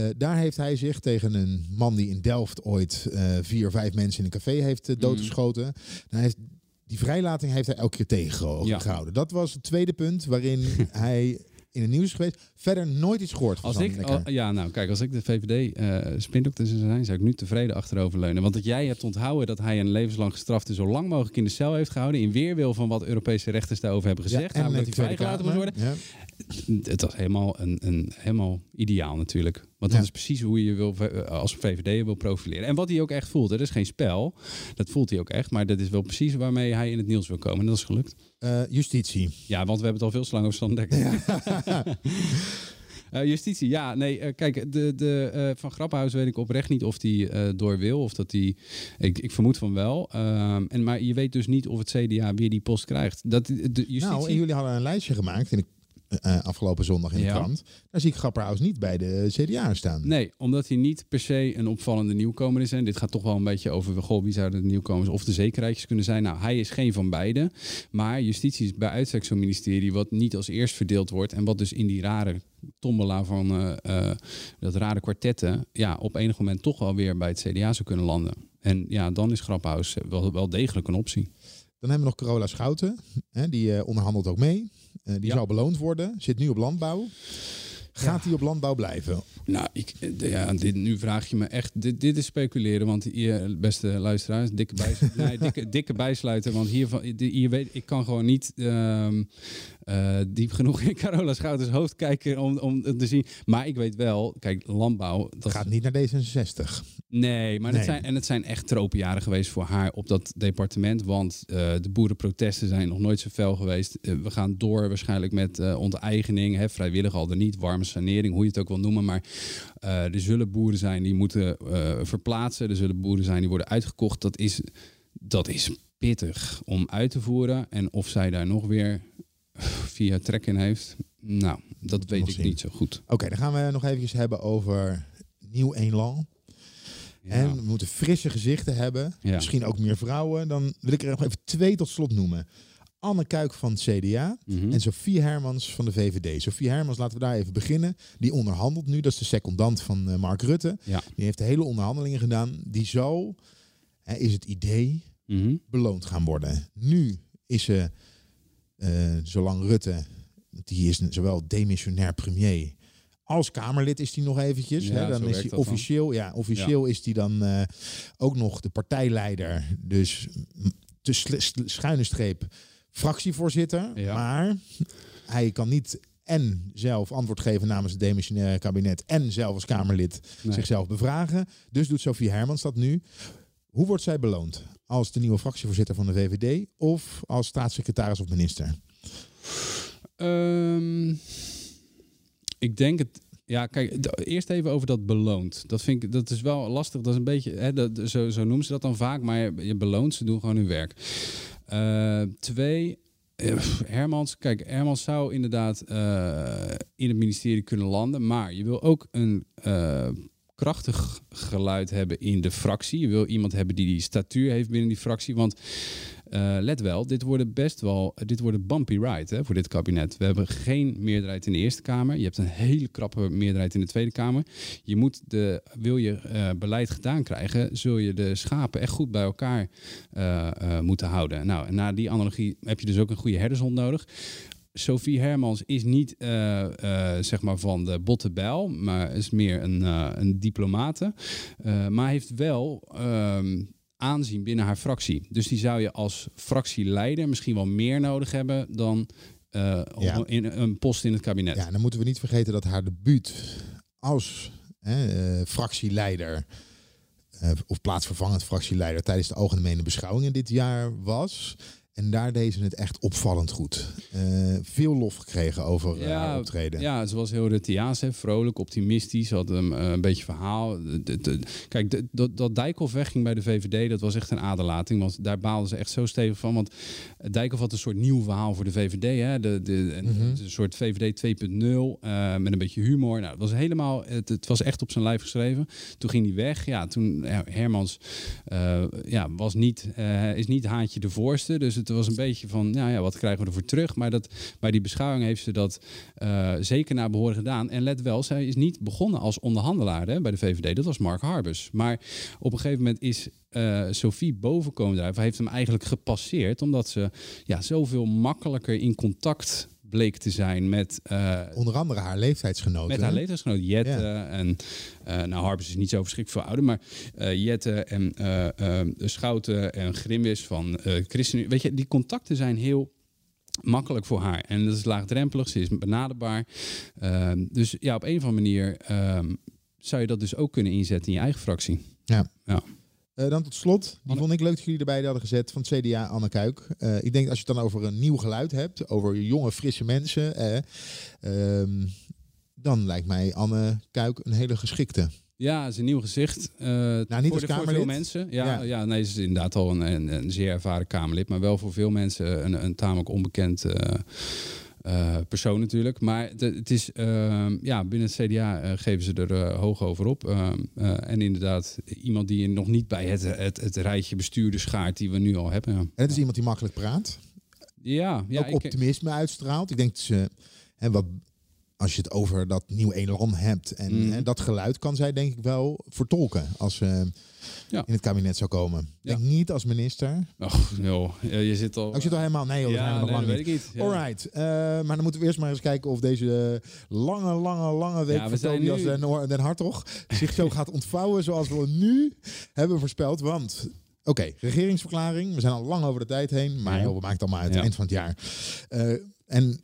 Uh, daar heeft hij zich tegen een man die in Delft ooit vier of vijf mensen in een café heeft uh, doodgeschoten. Mm. Hij heeft, die vrijlating heeft hij elke keer tegengehouden. Ja. Dat was het tweede punt waarin hij in het nieuws is geweest. Verder nooit iets gehoord van als ik, Ja, nou kijk, als ik de VVD uh, spindokter zou zijn, zou ik nu tevreden achteroverleunen. Want dat jij hebt onthouden dat hij een levenslang gestrafte zo lang mogelijk in de cel heeft gehouden. In weerwil van wat Europese rechters daarover hebben gezegd. Ja, namelijk dat hij vrijgelaten moet worden. Ja. Het was helemaal, een, een, helemaal ideaal natuurlijk. Want dat ja. is precies hoe je wil, als VVD wil profileren. En wat hij ook echt voelt. Het is geen spel. Dat voelt hij ook echt. Maar dat is wel precies waarmee hij in het nieuws wil komen. En dat is gelukt. Uh, justitie. Ja, want we hebben het al veel te lang over. Uh, justitie, ja, nee, uh, kijk, de, de, uh, van Grappenhuis weet ik oprecht niet of die door wil of dat die, ik, ik vermoed van wel. Ehm, en, maar je weet dus niet of het CDA weer die post krijgt. Dat, de justitie... Nou, en jullie hadden een lijstje gemaakt en ik uh, afgelopen zondag in de ja. krant. Daar zie ik Grapperhaus niet bij de CDA staan. Nee, omdat hij niet per se een opvallende nieuwkomer is. En dit gaat toch wel een beetje over goh, wie zouden de nieuwkomers of de zekerheidjes kunnen zijn. Nou, hij is geen van beide. Maar justitie is bij uitstek zo'n ministerie wat niet als eerst verdeeld wordt. En wat dus in die rare tombola van uh, uh, dat rare kwartetten... ja, op enig moment toch wel weer bij het CDA zou kunnen landen. En ja, dan is Grapperhaus wel, wel degelijk een optie. Dan hebben we nog Carola Schouten. Hè, die onderhandelt ook mee. Uh, die ja. zou beloond worden. Zit nu op landbouw. Gaat hij op landbouw blijven? Nou, ik, eh, ja, dit, nu vraag je me echt. Dit, dit is speculeren, want hier, beste luisteraars, dikke, bijsluiten, nee, dikke, dikke bijsluiten. Want hiervan, hier weet ik kan gewoon niet ehm, eh, diep genoeg in Carola Schouters hoofd kijken om, om te zien. Maar ik weet wel, kijk, landbouw. Dat gaat niet naar D66. Nee, maar Het zijn, en het zijn echt tropenjaren geweest voor haar op dat departement. Want uh, de boerenprotesten zijn nog nooit zo fel geweest. we gaan door waarschijnlijk met onteigening, hè, vrijwillig al er niet, warme sanering, hoe je het ook wil noemen. Maar uh, er zullen boeren zijn die moeten uh, verplaatsen. Er zullen boeren zijn die worden uitgekocht. Dat is, dat is pittig om uit te voeren. En of zij daar nog weer via trek in heeft, nou, dat weet ik niet zo goed. Oké, dan gaan we nog eventjes hebben over Nieuw Elan. Ja. En we moeten frisse gezichten hebben. Ja. Misschien ook meer vrouwen. Dan wil ik er nog even twee tot slot noemen. Anne Kuik van het CDA mhm. en Sofie Hermans van de VVD. Sofie Hermans, laten we daar even beginnen. Die onderhandelt nu, dat is de secondant van uh, Mark Rutte. Die heeft de hele onderhandelingen gedaan. Die hè, is het idee, mhm. beloond gaan worden. Nu is ze, uh, zolang Rutte, die is zowel demissionair premier als Kamerlid is hij nog eventjes. Ja, hè, dan is hij officieel, ja, officieel is hij dan uh, ook nog de partijleider. Dus te schuine streep fractievoorzitter. Maar hij kan niet en zelf antwoord geven namens het demissionaire kabinet en zelf als Kamerlid zichzelf bevragen. Dus doet Sophie Hermans dat nu. Hoe wordt zij beloond? Als de nieuwe fractievoorzitter van de VVD of als staatssecretaris of minister? Um, ik denk het. Ja, kijk, eerst even over dat beloond. Dat vind ik, dat is wel lastig. Dat is een beetje, hè, dat, zo, zo noemen ze dat dan vaak, maar je beloont, ze doen gewoon hun werk. Uh, twee, eh, Hermans, kijk, Hermans zou inderdaad uh, in het ministerie kunnen landen, maar je wil ook een krachtig geluid hebben in de fractie. Je wil iemand hebben die die statuur heeft binnen die fractie, want uh, let wel, dit worden best wel, dit wordt een bumpy ride hè, voor dit kabinet. We hebben geen meerderheid in de Eerste Kamer. Je hebt een hele krappe meerderheid in de Tweede Kamer. Je moet de, wil je uh, beleid gedaan krijgen, zul je de schapen echt goed bij elkaar moeten houden. Nou, en na die analogie heb je dus ook een goede herdershond nodig. Sophie Hermans is niet zeg maar van de botte bijl, maar is meer een, uh, een diplomate. maar heeft wel ehm, aanzien binnen haar fractie. Dus die zou je als fractieleider misschien wel meer nodig hebben dan uh, ja. in een post in het kabinet. Ja, dan moeten we niet vergeten dat haar debuut als uh, fractieleider uh, of plaatsvervangend fractieleider tijdens de algemene beschouwingen dit jaar was. En daar deed ze het echt opvallend goed. Uh, veel lof gekregen over uh, ja, optreden. Ja, ze was heel retiaans, vrolijk, optimistisch. Had een, uh, een beetje verhaal. De, de, kijk, dat, dat Dijkhoff wegging bij de VVD, dat was echt een aderlating. Want daar baalden ze echt zo stevig van. Want Dijkhoff had een soort nieuw verhaal voor de VVD. Hè? De, de, een, mm -hmm. een soort VVD 2.0 met een beetje humor. Nou, het was helemaal, het, het, was echt op zijn lijf geschreven. Toen ging hij weg. Ja, toen Hermans ja, was niet, is niet haantje de voorste. Dus het was een beetje van, nou ja, wat krijgen we ervoor terug? Maar dat, bij die beschouwing heeft ze dat uh, zeker naar behoren gedaan. En let wel, zij is niet begonnen als onderhandelaar hè, bij de VVD. Dat was Mark Harbers. Maar op een gegeven moment is uh, Sophie boven komen drijven. Heeft hem eigenlijk gepasseerd, omdat ze ja, zoveel makkelijker in contact bleek te zijn met... Uh, Onder andere haar leeftijdsgenoten. Met haar leeftijdsgenoten, Jette. Ja. En uh, nou, Harbers is niet zo verschrikkelijk veel ouder, maar uh, Jette en Schouten en Grimwis van ChristenUnie. Weet je, die contacten zijn heel makkelijk voor haar. En dat is laagdrempelig, ze is benaderbaar. Ehm, dus ja, op een of andere manier ehm, zou je dat dus ook kunnen inzetten in je eigen fractie. Ja. ja. Uh, dan tot slot, die vond ik leuk dat jullie erbij hadden gezet van het CDA Anne Kuik. Uh, ik denk als je het dan over een nieuw geluid hebt, over jonge, frisse mensen, uh, dan lijkt mij Anne Kuik een hele geschikte. Ja, het is een nieuw gezicht. Uh, nou, niet voor, de, voor veel mensen. Ja, ja. ja, nee, ze is inderdaad al een, een, een, zeer ervaren Kamerlid, maar wel voor veel mensen een, een tamelijk onbekend uh, persoon natuurlijk. Maar het is, uh, ja, binnen het CDA uh, geven ze er uh, hoog over op. Ehm, en inderdaad, iemand die nog niet bij het, het, het rijtje bestuurders schaart die we nu al hebben. En het is iemand die makkelijk praat. Ja, ja ook optimisme uitstraalt. Ik denk dat ze, hè, wat als je het over dat nieuw elan hebt en, Mhm. en dat geluid kan zij denk ik wel vertolken als ze Ja. in het kabinet zou komen. Ja. Denk niet als minister. Och, joh, je zit al... Oh, ik zit al helemaal nee, joh, dat ja, nog lang niet. weet ik niet. Ja. Alright, eh, maar dan moeten we eerst maar eens kijken of deze lange, lange, lange week Ja, we van Tobias nu- den, den Hartog zich zo gaat ontvouwen zoals we nu hebben voorspeld. Want, oké, regeringsverklaring. We zijn al lang over de tijd heen, maar Ja. joh, we maken het allemaal uit, Ja. eind van het jaar. Eh, en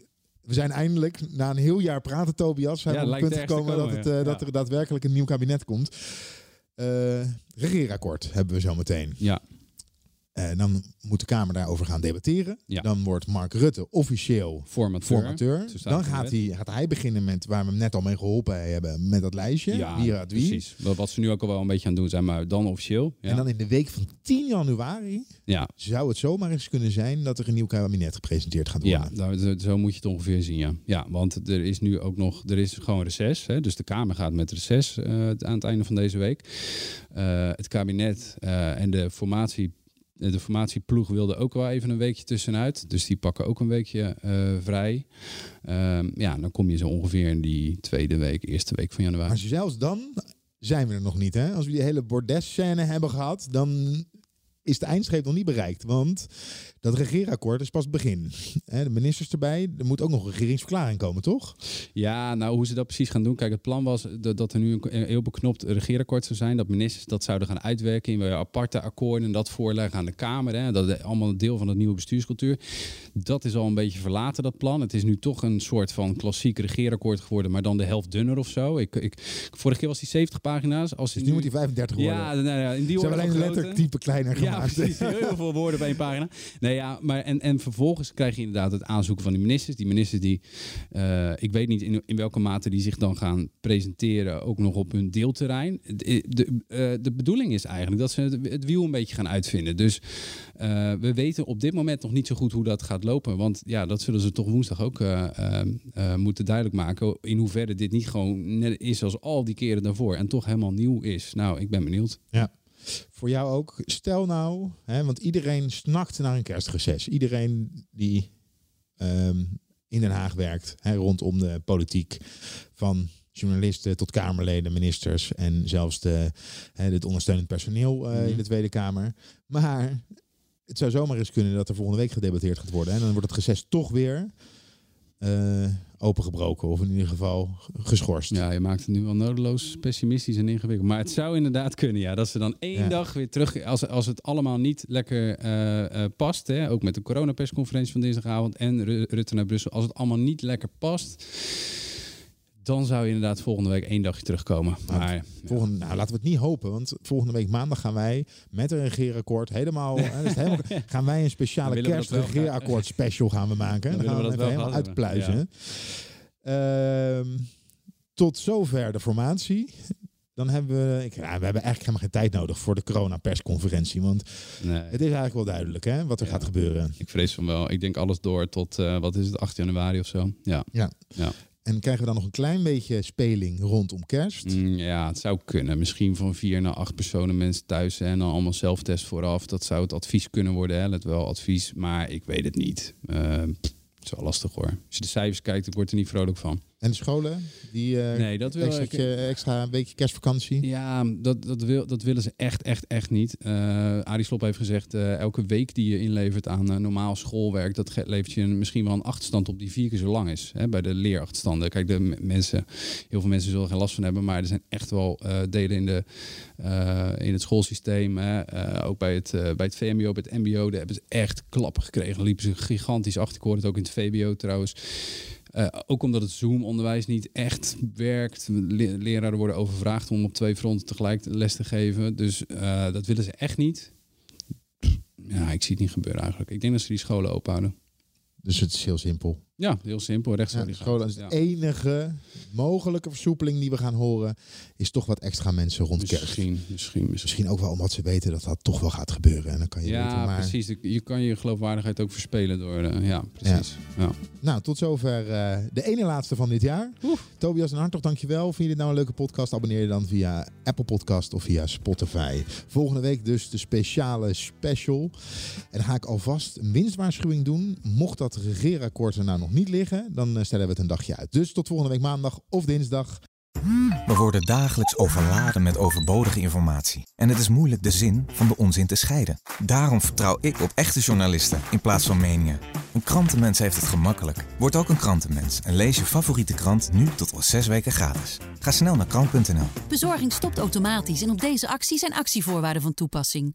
we zijn eindelijk, na een heel jaar praten Tobias, zijn Ja, we op het punt gekomen dat, het, eh, ja. dat er daadwerkelijk een nieuw kabinet komt. Eh regeerakkoord hebben we zo meteen. Ja, Eh, dan moet de Kamer daarover gaan debatteren. Ja. Dan wordt Mark Rutte officieel formateur. Dan gaat hij, gaat hij beginnen met waar we hem net al mee geholpen hebben, met dat lijstje. Ja, wie wie. precies. Wat, ze nu ook al wel een beetje aan het doen zijn, maar dan officieel. Ja, En dan in de week van 10 januari ja. zou het zomaar eens kunnen zijn dat er een nieuw kabinet gepresenteerd gaat worden. Ja, nou, zo- moet je het ongeveer zien, ja. Ja, want er is nu ook nog, er is gewoon reces. Hè? Dus de Kamer gaat met reces eh, aan het einde van deze week. Eh, het kabinet en de formatie, de formatieploeg wilde ook wel even een weekje tussenuit. Dus die pakken ook een weekje eh, vrij. Ehm, ja, dan kom je zo ongeveer in die tweede week, eerste week van januari. Maar zelfs dan zijn we er nog niet. Hè? Als we die hele bordes-scène hebben gehad, dan is de eindstreep nog niet bereikt. Want dat regeerakkoord is pas het begin. De ministers erbij, er moet ook nog een regeringsverklaring komen, toch? Ja, nou hoe ze dat precies gaan doen. Kijk, het plan was dat, er nu een, heel beknopt regeerakkoord zou zijn. Dat ministers dat zouden gaan uitwerken in aparte akkoorden en dat voorleggen aan de Kamer. Hè. Dat is allemaal een deel van het nieuwe bestuurscultuur. Dat is al een beetje verlaten, dat plan. Het is nu toch een soort van klassiek regeerakkoord geworden, maar dan de helft dunner of zo. Ik, ik, vorige keer was die 70 pagina's. Als Dus nu moet hij 35 worden. Ja, nou, ja, in die Ze hebben alleen van een grootte. lettertype Ja, precies. Heel veel woorden bij een pagina. Nee, ja, maar en, en vervolgens krijg je inderdaad het aanzoeken van die ministers. Die ministers die, eh, ik weet niet in, in welke mate die zich dan gaan presenteren, ook nog op hun deelterrein. De, de, eh, de bedoeling is eigenlijk dat ze het, het wiel een beetje gaan uitvinden. Dus eh, we weten op dit moment nog niet zo goed hoe dat gaat lopen. Want ja, dat zullen ze toch woensdag ook eh, eh, eh, moeten duidelijk maken. In hoeverre dit niet gewoon net is als al die keren daarvoor. En toch helemaal nieuw is. Nou, ik ben benieuwd. Voor jou ook. Stel nou, hè, want iedereen snakt naar een kerstreces. Iedereen die ehm, in Den Haag werkt, hè, rondom de politiek, van journalisten tot Kamerleden, ministers en zelfs de, hè, het ondersteunend personeel eh, in Mhm. de Tweede Kamer. Maar het zou zomaar eens kunnen dat er volgende week gedebatteerd gaat worden. En dan wordt het reces toch weer eh, opengebroken of in ieder geval geschorst. Ja, je maakt het nu wel nodeloos pessimistisch en ingewikkeld. Maar het zou inderdaad kunnen, ja. Dat ze dan één Ja. dag weer terug... Als, als het allemaal niet lekker eh, eh, past, hè, ook met de coronapersconferentie van dinsdagavond en Ru- Rutte naar Brussel. Als het allemaal niet lekker past, dan zou je inderdaad volgende week één dagje terugkomen. Nou, Maar Volgende, nou, laten we het niet hopen, want volgende week maandag gaan wij met een regeerakkoord helemaal, hè, dus helemaal gaan wij een speciale wel kerstregeerakkoord special gaan we maken. Dan Dan, gaan we we even dat helemaal wel uitpluizen. Ehm, tot zover de formatie. Dan hebben we, ik, ja, we hebben eigenlijk helemaal geen tijd nodig voor de corona-persconferentie. Want nee, het is eigenlijk wel duidelijk hè, wat er Ja. gaat gebeuren. ik vrees van wel. Ik denk alles door tot, eh, wat is het, 8 januari of zo. Ja. En krijgen we dan nog een klein beetje speling rondom kerst? Mm, ja, het zou kunnen. Misschien van vier naar acht personen mensen thuis en dan allemaal zelftest vooraf. Dat zou het advies kunnen worden. Hè. Let wel advies, maar ik weet het niet. Eh, het is wel lastig hoor. Als je de cijfers kijkt, ik word er niet vrolijk van. En de scholen? Die eh Nee, dat wil extra, ik. extra een weekje kerstvakantie? Ja, dat, dat, wil, dat willen ze echt, echt, echt niet. Eh Arie Slob heeft gezegd, eh, elke week die je inlevert aan normaal schoolwerk, dat levert je een- misschien wel een achterstand op die vier keer zo lang is. Hè, bij de leerachterstanden. Kijk, de mensen, heel veel mensen zullen er geen last van hebben, maar er zijn echt wel delen in, de, in het schoolsysteem. Hè, ook bij het, bij het VMBO, bij het MBO, daar hebben ze echt klappen gekregen. Dan liepen ze gigantisch achter. Ik hoorde het ook in het VBO trouwens. Eh, ook omdat het Zoom-onderwijs niet echt werkt. Le- leraren worden overvraagd om op twee fronten tegelijk les te geven. Dus eh, dat willen ze echt niet. Ja, ik zie het niet gebeuren eigenlijk. Ik denk dat ze die scholen open houden. Dus het is heel simpel. Ja, heel simpel. Ja, Rechtszaak. de scholen is ja. de enige mogelijke versoepeling die we gaan horen. Is toch wat extra mensen rond. Misschien, misschien, misschien. Misschien ook wel omdat ze weten dat dat toch wel gaat gebeuren. En dan kan je Ja, weten, maar... precies. Je kan je geloofwaardigheid ook verspelen door... eh, ja, precies. Ja. Nou, tot zover eh, de ene laatste van dit jaar. Tobias en Hartog, dankjewel. Vind je dit nou een leuke podcast? Abonneer je dan via Apple Podcast of via Spotify. Volgende week dus de speciale special. En dan ga ik alvast een winstwaarschuwing doen. Mocht dat regeerakkoord er nou nog nog niet liggen, dan stellen we het een dagje uit. Dus tot volgende week maandag of dinsdag. We worden dagelijks overladen met overbodige informatie. En het is moeilijk de zin van de onzin te scheiden. Daarom vertrouw ik op echte journalisten in plaats van meningen. Een krantenmens heeft het gemakkelijk. Word ook een krantenmens en lees je favoriete krant nu tot al zes weken gratis. Ga snel naar krant.nl. Bezorging stopt automatisch en op deze actie zijn actievoorwaarden van toepassing.